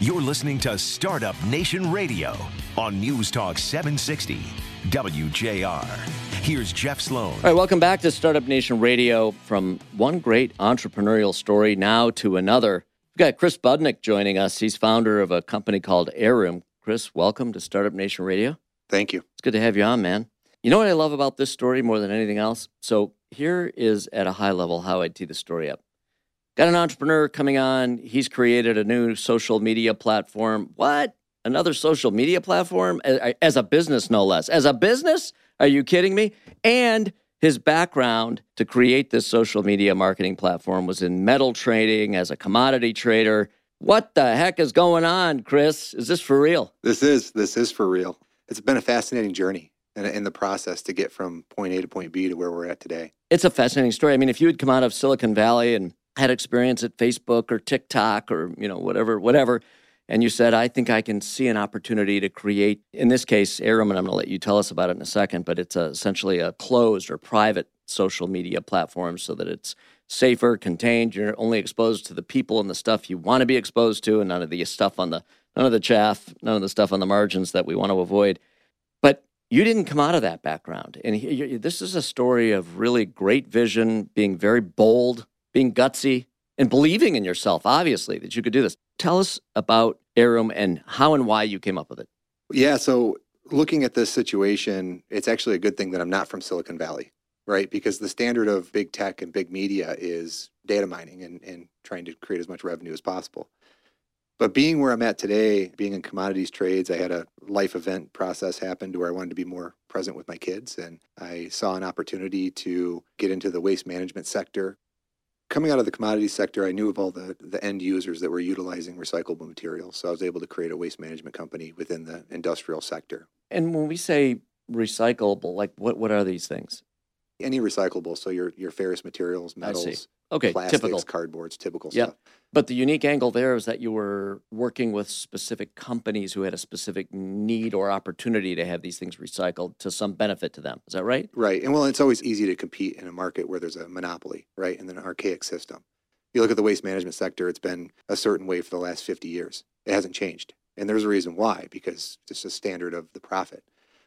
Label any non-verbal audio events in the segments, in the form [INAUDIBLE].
You're listening to Startup Nation Radio on News Talk 760 WJR. Here's Jeff Sloan. All right, welcome back to Startup Nation Radio. From one great entrepreneurial story now to another. We've got Chris Budnick joining us. He's founder of a company called Heiroom. Chris, welcome to Startup Nation Radio. Thank you. It's good to have you on, man. You know what I love about this story more than anything else? So, here is at a high level how I'd tee the story up. Got an entrepreneur coming on. He's created a new social media platform. What? Another social media platform? As a business, no less. As a business? Are you kidding me? And his background to create this social media marketing platform was in metal trading as a commodity trader. What the heck is going on, Chris? Is this for real? This is. This is for real. It's been a fascinating journey in, in the process to get from point A to point B to where we're at today. It's a fascinating story. I mean, if you had come out of Silicon Valley and had experience at Facebook or TikTok or you know whatever whatever and you said I think I can see an opportunity to create in this case Heiroom and I'm going to let you tell us about it in a second but it's a, essentially a closed or private social media platform so that it's safer contained. You're only exposed to the people and the stuff you want to be exposed to and none of the stuff on the none of the chaff none of the stuff on the margins that we want to avoid. But you didn't come out of that background and he, this is a story of really great vision being very bold being gutsy, and believing in yourself, obviously, that you could do this. Tell us about Heiroom and how and why you came up with it. Yeah, so looking at this situation, it's actually a good thing that I'm not from Silicon Valley, right? Because the standard of big tech and big media is data mining and, and trying to create as much revenue as possible. But being where I'm at today, being in commodities trades, I had a life event process happen to where I wanted to be more present with my kids. And I saw an opportunity to get into the waste management sector coming out of the commodity sector, I knew of all the, the end users that were utilizing recyclable materials. So I was able to create a waste management company within the industrial sector. And when we say recyclable, like what, what are these things? Any recyclable. So your, your ferrous materials, metals, Okay, plastics, typical. cardboards, typical Yep. stuff. But the unique angle there is that you were working with specific companies who had a specific need or opportunity to have these things recycled to some benefit to them. Is that right? Right. And well, it's always easy to compete in a market where there's a monopoly, right? And an archaic system. You look at the waste management sector, it's been a certain way for the last 50 years. It hasn't changed. And there's a reason why, because it's just a standard of the profit.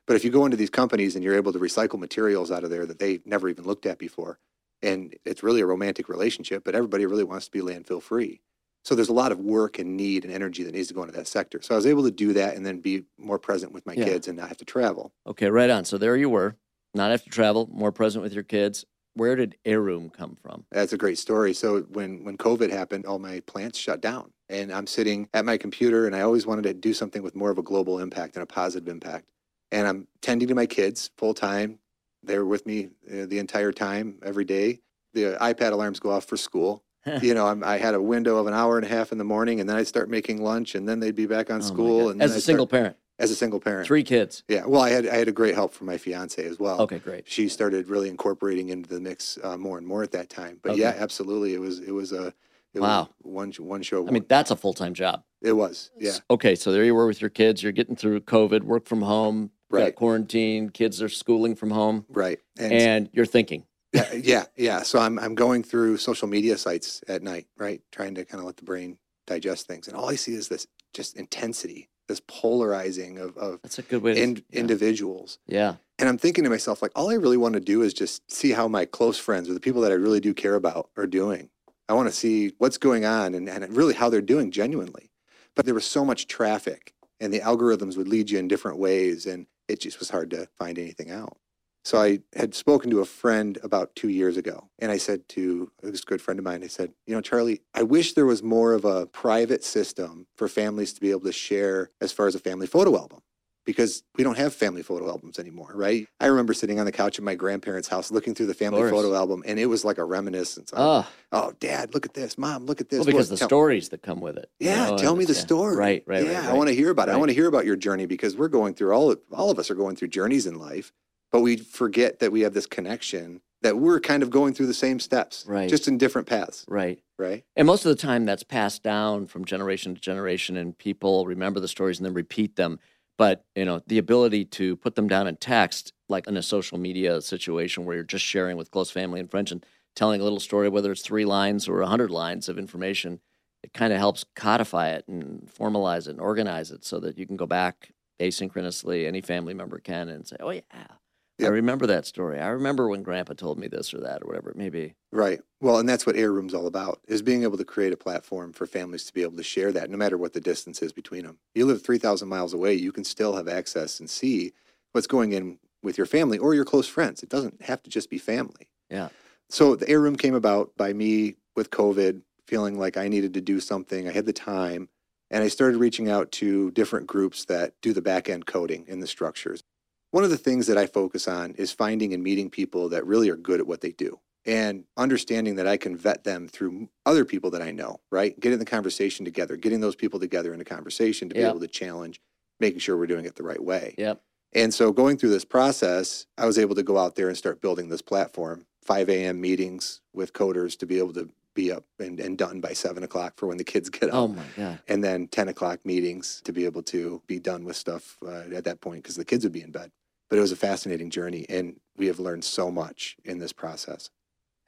But if you go into these companies and you're able to recycle materials out of there that they never even looked at before, and it's really a romantic relationship, but everybody really wants to be landfill free. So there's a lot of work and need and energy that needs to go into that sector. So I was able to do that and then be more present with my Yeah. kids and not have to travel. Okay, right on. So there you were, not have to travel, more present with your kids. Where did Heiroom come from? That's a great story. So when when COVID happened, all my plants shut down, and I'm sitting at my computer, and I always wanted to do something with more of a global impact and a positive impact. And I'm tending to my kids full time. They're with me uh, the entire time, every day. The iPad alarms go off for school. [LAUGHS] you know, I'm, I had a window of an hour and a half in the morning, and then I'd start making lunch, and then they'd be back on Oh school. And as a I'd single start- parent, as a single parent, three kids. yeah. Well, I had I had a great help from my fiance as well Okay, great. she started really incorporating into the mix uh, more and more at that time. But Okay. yeah, absolutely, it was it was a it Wow. was one one show. I mean, that's a full time job. it was yeah Okay, so there you were with your kids. You're getting through COVID, work from home, Right. quarantine, kids are schooling from home, right and, and you're thinking, yeah, yeah yeah. So I'm I'm going through social media sites at night, right, trying to kind of let the brain digest things, and all I see is this just intensity, this polarizing of of that's a good way to. in, yeah. individuals. yeah. And I'm thinking to myself, like, all I really want to do is just see how my close friends or the people that I really do care about are doing. I want to see what's going on and, and really how they're doing genuinely. But there was so much traffic and the algorithms would lead you in different ways. And it just was hard to find anything out. So I had spoken to a friend about two years ago. And I said to this good friend of mine, I said, you know, Charlie, I wish there was more of a private system for families to be able to share as far as a family photo album because we don't have family photo albums anymore, right? I remember sitting on the couch at my grandparents' house looking through the family photo album, and it was like a reminiscence. Of, Oh, oh, Dad, look at this. Mom, look at this. well, because Look, the stories that come with it. you Yeah, oh, know, tell me the yeah. story. Right, right, Yeah, right. I want to hear about it. I want to hear about your journey because we're going through all all of us are going through journeys in life, but we forget that we have this connection that we're kind of going through the same steps, Right. Just in different paths, Right. right? And most of the time, that's passed down from generation to generation, and people remember the stories and then repeat them. But you know, the ability to put them down in text, like in a social media situation where you're just sharing with close family and friends and telling a little story, whether it's three lines or a hundred lines of information, it kind of helps codify it and formalize it and organize it so that you can go back asynchronously. Any family member can and say, "Oh yeah, I remember that story. I remember when Grandpa told me this or that or whatever it may be." Right. Well, and that's what Heiroom's all about, is being able to create a platform for families to be able to share that no matter what the distance is between them. You live 3,000 miles away, you can still have access and see what's going in with your family or your close friends. It doesn't have to just be family. Yeah. So the Heiroom came about by me with COVID, feeling like I needed to do something. I had the time, and I started reaching out to different groups that do the back end coding in the structures. One of the things that I focus on is finding and meeting people that really are good at what they do and understanding that I can vet them through other people that I know, right? Getting the conversation together, getting those people together in a conversation to be Yeah. able to challenge, making sure we're doing it the right way. Yep. And so going through this process, I was able to go out there and start building this platform. 5 a.m. meetings with coders to be able to be up and, and done by 7 o'clock for when the kids get up. Oh my god. And then 10 o'clock meetings to be able to be done with stuff uh, at that point because the kids would be in bed. But it was a fascinating journey, and we have learned so much in this process.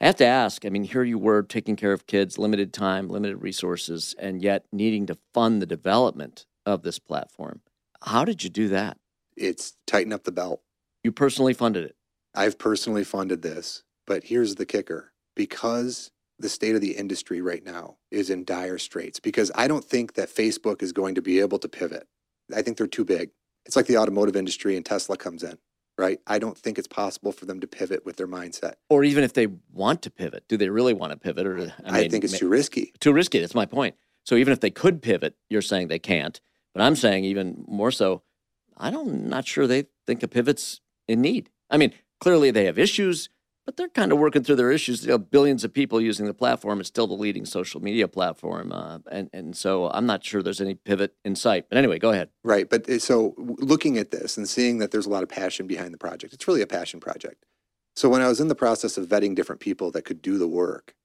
I have to ask. I mean, here you were taking care of kids, limited time, limited resources, and yet needing to fund the development of this platform. How did you do that? It's tighten up the belt. You personally funded it. I've personally funded this, but here's the kicker because the state of the industry right now is in dire straits, because I don't think that Facebook is going to be able to pivot. I think they're too big. It's like the automotive industry and Tesla comes in, right? I don't think it's possible for them to pivot with their mindset. Or even if they want to pivot, do they really want to pivot? Or I, mean, think it's too risky. too risky. That's my point. So even if they could pivot, you're saying they can't. But I'm saying even more so, I don't not sure they think a pivot's in need. I mean, clearly they have issues, but they're kind of working through their issues. You know, billions of people using the platform. It's still the leading social media platform, uh, and and so I'm not sure there's any pivot in sight. But anyway, go ahead. Right. But uh, so looking at this and seeing that there's a lot of passion behind the project, it's really a passion project. So when I was in the process of vetting different people that could do the work,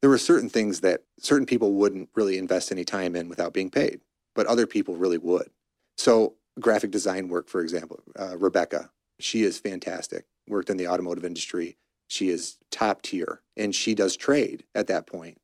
there were certain things that certain people wouldn't really invest any time in without being paid, but other people really would. So graphic design work, for example, uh, Rebecca, she is fantastic. Worked in the automotive industry. She is top tier, and she does trade at that point.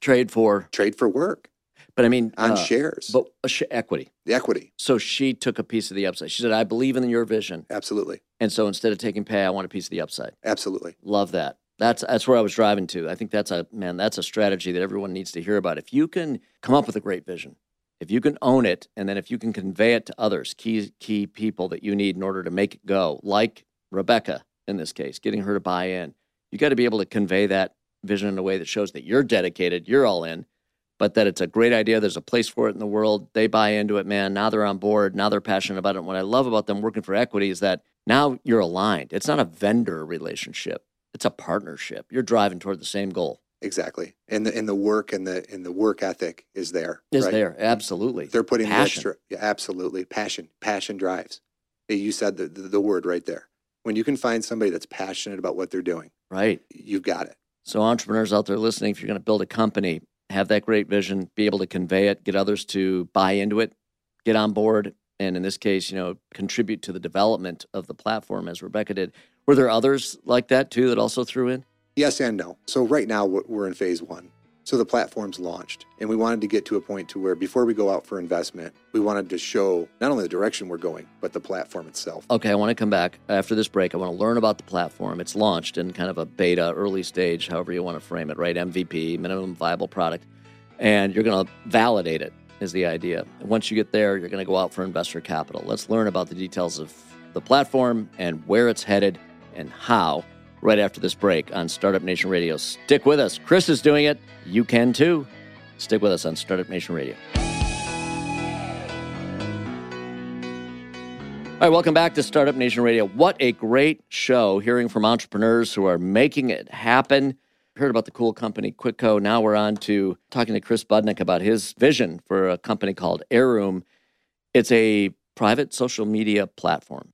Trade for, Trade for work but I mean, on uh, shares, but a sh- equity. the equity. So she took a piece of the upside. She said, "I believe in your vision, Absolutely, and so instead of taking pay, I want a piece of the upside." absolutely. Love that. That's that's where I was driving to. I think that's a man. That's a strategy that everyone needs to hear about. If you can come up with a great vision, if you can own it, and then if you can convey it to others, key key people that you need in order to make it go, like Rebecca in this case, getting her to buy in, you got to be able to convey that vision in a way that shows that you're dedicated, you're all in, but that it's a great idea. There's a place for it in the world. They buy into it, man. Now they're on board. Now they're passionate about it. And what I love about them working for equity is that now you're aligned. It's not a vendor relationship. It's a partnership. You're driving toward the same goal. Exactly. And the and the work and the and the work ethic is there. Is right? there absolutely? They're putting Passion. the extra yeah, absolutely. Passion. Passion drives. You said the, the, the word right there. When you can find somebody that's passionate about what they're doing, right. you've got it. So entrepreneurs out there listening, if you're going to build a company, have that great vision, be able to convey it, get others to buy into it, get on board, and in this case, you know, contribute to the development of the platform as Rebecca did. Were there others like that too that also threw in? Yes and no. So right now we're we're in phase one. So the platform's launched, and we wanted to get to a point to where before we go out for investment, we wanted to show not only the direction we're going, but the platform itself. Okay, I want to come back after this break. I want to learn about the platform. It's launched in kind of a beta, early stage, however you want to frame it, right? MVP, minimum viable product. And you're going to validate it, is the idea. And once you get there, you're going to go out for investor capital. Let's learn about the details of the platform and where it's headed and how right after this break on Startup Nation Radio. Stick with us. Chris is doing it. You can too. Stick with us on Startup Nation Radio. All right, welcome back to Startup Nation Radio. What a great show hearing from entrepreneurs who are making it happen. Heard about the cool company Quitco. Now we're on to talking to Chris Budnick about his vision for a company called Heiroom. It's a private social media platform.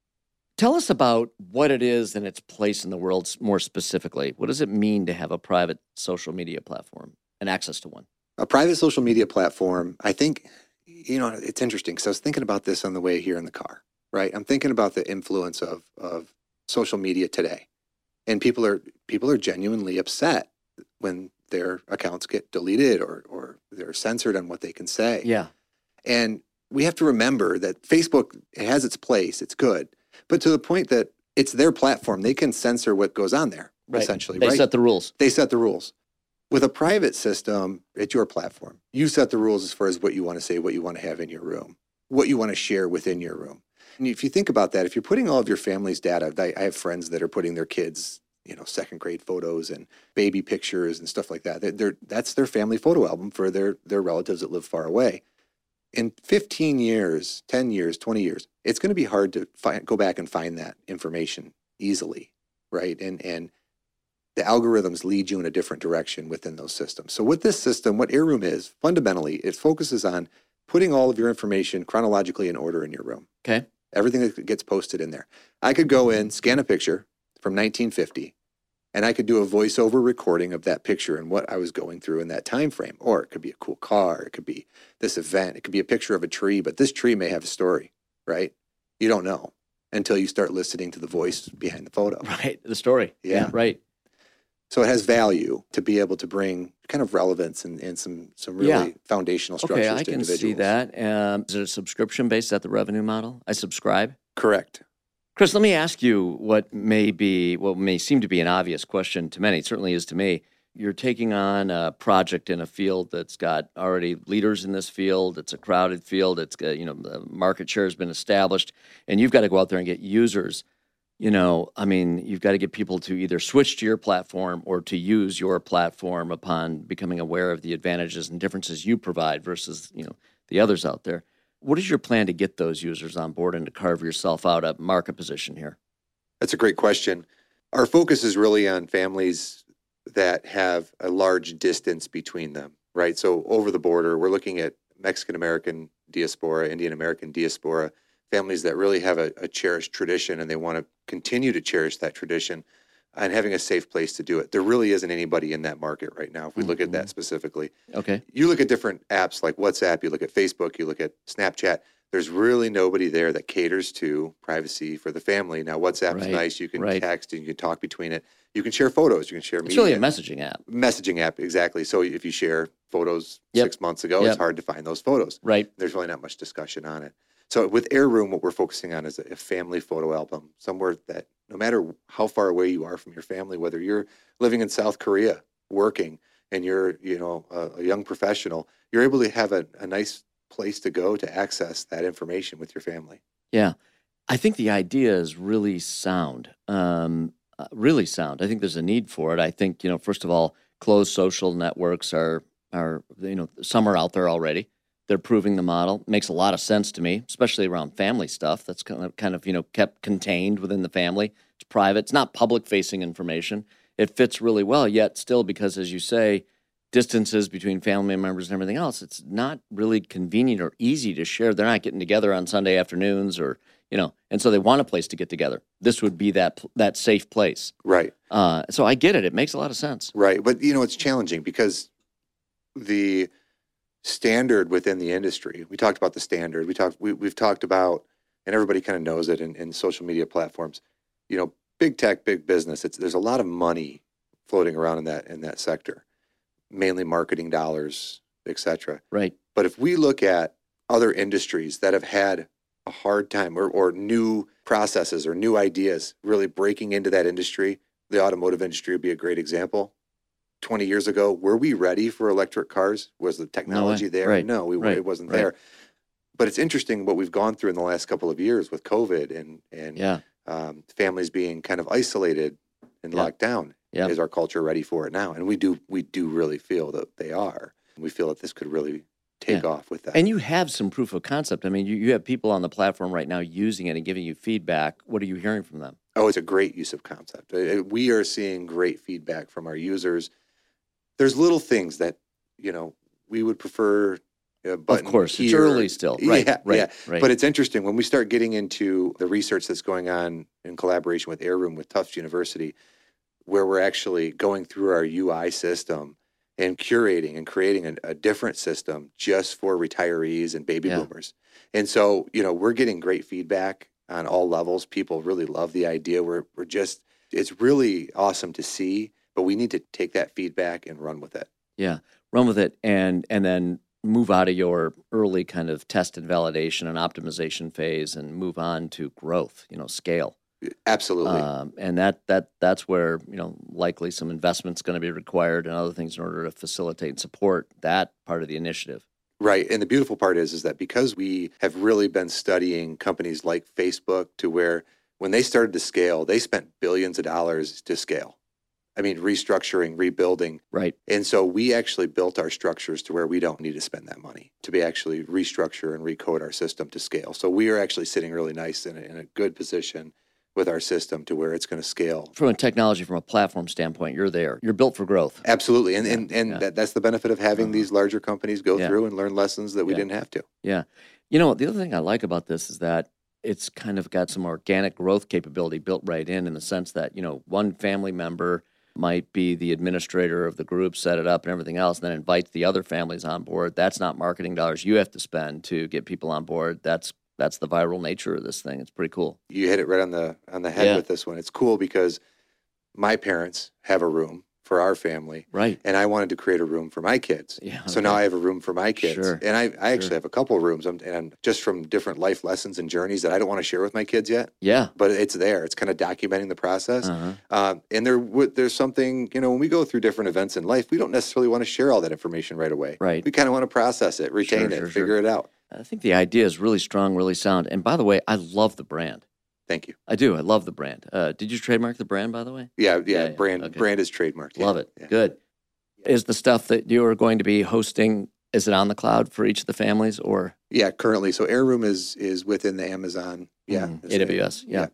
Tell us about what it is and its place in the world more specifically. What does it mean to have a private social media platform and access to one? A private social media platform, I think, you know, it's interesting because I was thinking about this on the way here in the car, right? I'm thinking about the influence of of social media today. And people are people are genuinely upset when their accounts get deleted or or they're censored on what they can say. Yeah. And we have to remember that Facebook has its place, it's good, but to the point that it's their platform, they can censor what goes on there. Right. Essentially, They right? set the rules. they set the rules. With a private system, it's your platform. You set the rules as far as what you want to say, what you want to have in your room, what you want to share within your room. And if you think about that, if you're putting all of your family's data, I, have friends that are putting their kids, you know, second grade photos and baby pictures and stuff like that. They're, they're, that's their family photo album for their their relatives that live far away. In 15 years, 10 years, 20 years, it's going to be hard to find, go back and find that information easily, right? And and the algorithms lead you in a different direction within those systems. So with this system, what Heiroom is fundamentally, it focuses on putting all of your information chronologically in order in your room. Okay. Everything that gets posted in there. I could go in, scan a picture from 1950, and I could do a voiceover recording of that picture and what I was going through in that time frame. Or it could be a cool car, it could be this event, it could be a picture of a tree, but this tree may have a story, right? You don't know until you start listening to the voice behind the photo. Right. The story. Yeah. Right. So it has value to be able to bring kind of relevance and, and some some really Yeah. foundational structures to individuals. Okay. I can see that. Um, is it a subscription based? Is that the revenue model? I subscribe. Correct. Chris, let me ask you what may be, what may seem to be an obvious question to many. It certainly is to me. You're taking on a project in a field that's got already leaders in this field. It's a crowded field. It's you know, the market share has been established, and you've got to go out there and get users. You know, I mean, you've got to get people to either switch to your platform or to use your platform upon becoming aware of the advantages and differences you provide versus, you know, the others out there. What is your plan to get those users on board and to carve yourself out a market position here? That's a great question. Our focus is really on families that have a large distance between them, right? So over the border, we're looking at Mexican American diaspora, Indian American diaspora, families that really have a, a cherished tradition and they want to continue to cherish that tradition and having a safe place to do it. There really isn't anybody in that market right now, if we look at that mm-hmm. specifically. Okay. you look at different apps like WhatsApp, you look at Facebook, you look at Snapchat. There's really nobody there that caters to privacy for the family. Now, WhatsApp is Right, nice. You can right. text and you can talk between it. You can share photos. You can share It's media. really a messaging app, messaging app, exactly. So if you share photos Yep. six months ago, Yep. it's hard to find those photos. right? There's really not much discussion on it. So with Heiroom, what we're focusing on is a family photo album, somewhere that no matter how far away you are from your family, whether you're living in South Korea working and you're, you know, a, a young professional, you're able to have a, a nice place to go to access that information with your family. Yeah. I think the idea is really sound, um, uh, really sound. I think there's a need for it. I think, you know, first of all, closed social networks are, are you know, some are out there already. They're proving the model. Makes a lot of sense to me, especially around family stuff. That's kind of, kind of, you know, kept contained within the family. It's private. It's not public facing information. It fits really well, yet still, because as you say, distances between family members and everything else, it's not really convenient or easy to share. They're not getting together on Sunday afternoons or, you know, and so they want a place to get together. This would be that that safe place. Right. Uh, so I get it. It makes a lot of sense. Right. But, you know, it's challenging because the standard within the industry, we talked about the standard, we talked, we, we've talked about, and everybody kind of knows it in, in social media platforms, you know, big tech, big business. It's, there's a lot of money floating around in that, in that sector, mainly marketing dollars, et cetera. Right. But if we look at other industries that have had a hard time or, or new processes or new ideas really breaking into that industry, the automotive industry would be a great example. 20 years ago, were we ready for electric cars? Was the technology there? Right. No, we, Right. it wasn't Right. there. But it's interesting what we've gone through in the last couple of years with COVID and, and Yeah. um, families being kind of isolated and Yeah. locked down. Yeah. Is our culture ready for it now? And we do we do really feel that they are. We feel that this could really take Yeah. off with that. And you have some proof of concept. I mean, you, you have people on the platform right now using it and giving you feedback. What are you hearing from them? Oh, it's a great use of concept. We are seeing great feedback from our users. There's little things that you know we would prefer. Of course, it's early still. Right. Yeah, right. yeah. Right. But it's interesting when we start getting into the research that's going on in collaboration with Heiroom with Tufts University, where we're actually going through our UI system and curating and creating a, a different system just for retirees and baby Yeah. boomers. And so, you know, we're getting great feedback on all levels. People really love the idea. We're we're just it's really awesome to see but we need to take that feedback and run with it. Yeah, run with it, and and then move out of your early kind of test and validation and optimization phase, and move on to growth. You know, scale. Absolutely. Um, and that that that's where you know likely some investment's going to be required and other things in order to facilitate and support that part of the initiative. Right. And the beautiful part is is that because we have really been studying companies like Facebook to where when they started to scale, they spent billions of dollars to scale. I mean, restructuring, rebuilding. Right. And so we actually built our structures to where we don't need to spend that money to be actually restructure and recode our system to scale. So we are actually sitting really nice in a, in a good position with our system to where it's going to scale. From a technology, from a platform standpoint, you're there. You're built for growth. Absolutely. And and, and yeah. that, that's the benefit of having Uh-huh. these larger companies go Yeah. through and learn lessons that we Yeah. didn't have to. Yeah. You know, the other thing I like about this is that it's kind of got some organic growth capability built right in, in the sense that, you know, one family member might be the administrator of the group, set it up and everything else, and then invites the other families on board. That's not marketing dollars you have to spend to get people on board. That's that's the viral nature of this thing. It's pretty cool. You hit it right on the on the head Yeah. with this one. It's cool because my parents have a room for our family Right. and I wanted to create a room for my kids. Yeah. So now I have a room for my kids. Sure. And I, I actually Sure. have a couple of rooms um, and just from different life lessons and journeys that I don't want to share with my kids yet, Yeah. but it's there. It's kind of documenting the process. Uh-huh. Um, and there, there's something, you know, when we go through different events in life, we don't necessarily want to share all that information right away. Right. We kind of want to process it, retain Sure, it, figure it out. I think the idea is really strong, really sound. And by the way, I love the brand. Thank you. I do. I love the brand. Uh, did you trademark the brand, by the way? Yeah, yeah. Yeah, yeah. brand, Okay. brand is trademarked. yeah, Love it. yeah. Good. Is the stuff that you are going to be hosting is it on the cloud for each of the families or Yeah, currently. So Heiroom is is within the Amazon. Yeah, Mm, it's- AWS? Yeah.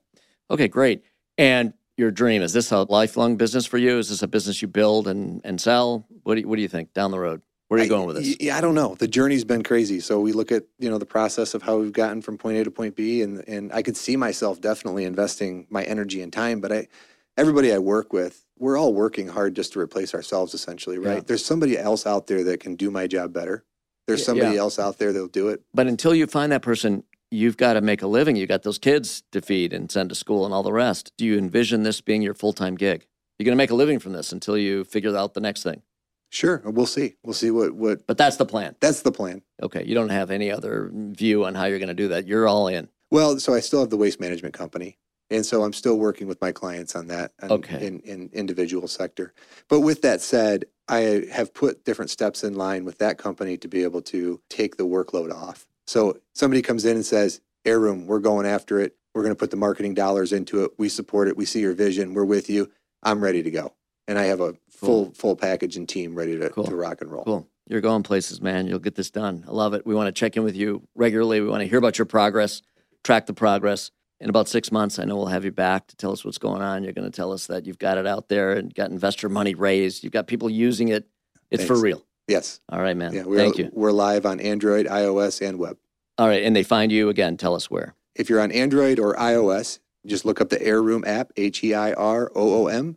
Okay, great. And your dream is this a lifelong business for you? Is this a business you build and, and sell? What do you, what do you think down the road? Where are you I- going with this? Yeah, I don't know. The journey's been crazy. So we look at you know the process of how we've gotten from point A to point B, and and I could see myself definitely investing my energy and time. But I, everybody I work with, we're all working hard just to replace ourselves, essentially, right? Yeah. There's somebody else out there that can do my job better. There's somebody yeah. else out there that'll do it. But until you find that person, you've got to make a living. You got those kids to feed and send to school and all the rest. Do you envision this being your full time gig? You're going to make a living from this until you figure out the next thing. Sure, we'll see. We'll see what what. But that's the plan. That's the plan. Okay. You don't have any other view on how you're going to do that. You're all in. Well, so I still have the waste management company. And so I'm still working with my clients on that on- Okay. in, in individual sector. But with that said, I have put different steps in line with that company to be able to take the workload off. So somebody comes in and says, Heiroom, we're going after it. We're going to put the marketing dollars into it. We support it. We see your vision. We're with you. I'm ready to go. And I have a full full package and team ready to, Cool. to rock and roll. Cool. You're going places, man. You'll get this done. I love it. We want to check in with you regularly. We want to hear about your progress, track the progress. In about six months, I know we'll have you back to tell us what's going on. You're going to tell us that you've got it out there and got investor money raised. You've got people using it. It's for real. Yes. All right, man. Yeah. We're, Thank you. We're live on Android, iOS, and web. All right. And they find you again. Tell us where. If you're on Android or iOS, just look up the Heiroom app, H E I R O O M.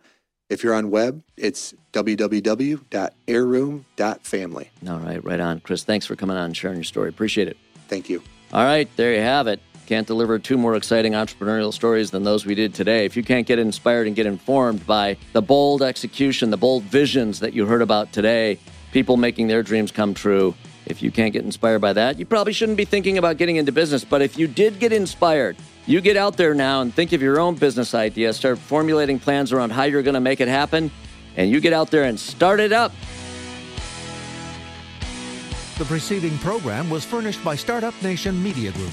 If you're on web, it's www.heiroom.family. All right. Right on. Chris, thanks for coming on and sharing your story. Appreciate it. Thank you. All right, there you have it. Can't deliver two more exciting entrepreneurial stories than those we did today. If you can't get inspired and get informed by the bold execution, the bold visions that you heard about today, people making their dreams come true, if you can't get inspired by that, you probably shouldn't be thinking about getting into business. But if you did get inspired, you get out there now and think of your own business idea, start formulating plans around how you're going to make it happen, and you get out there and start it up. The preceding program was furnished by Startup Nation Media Group.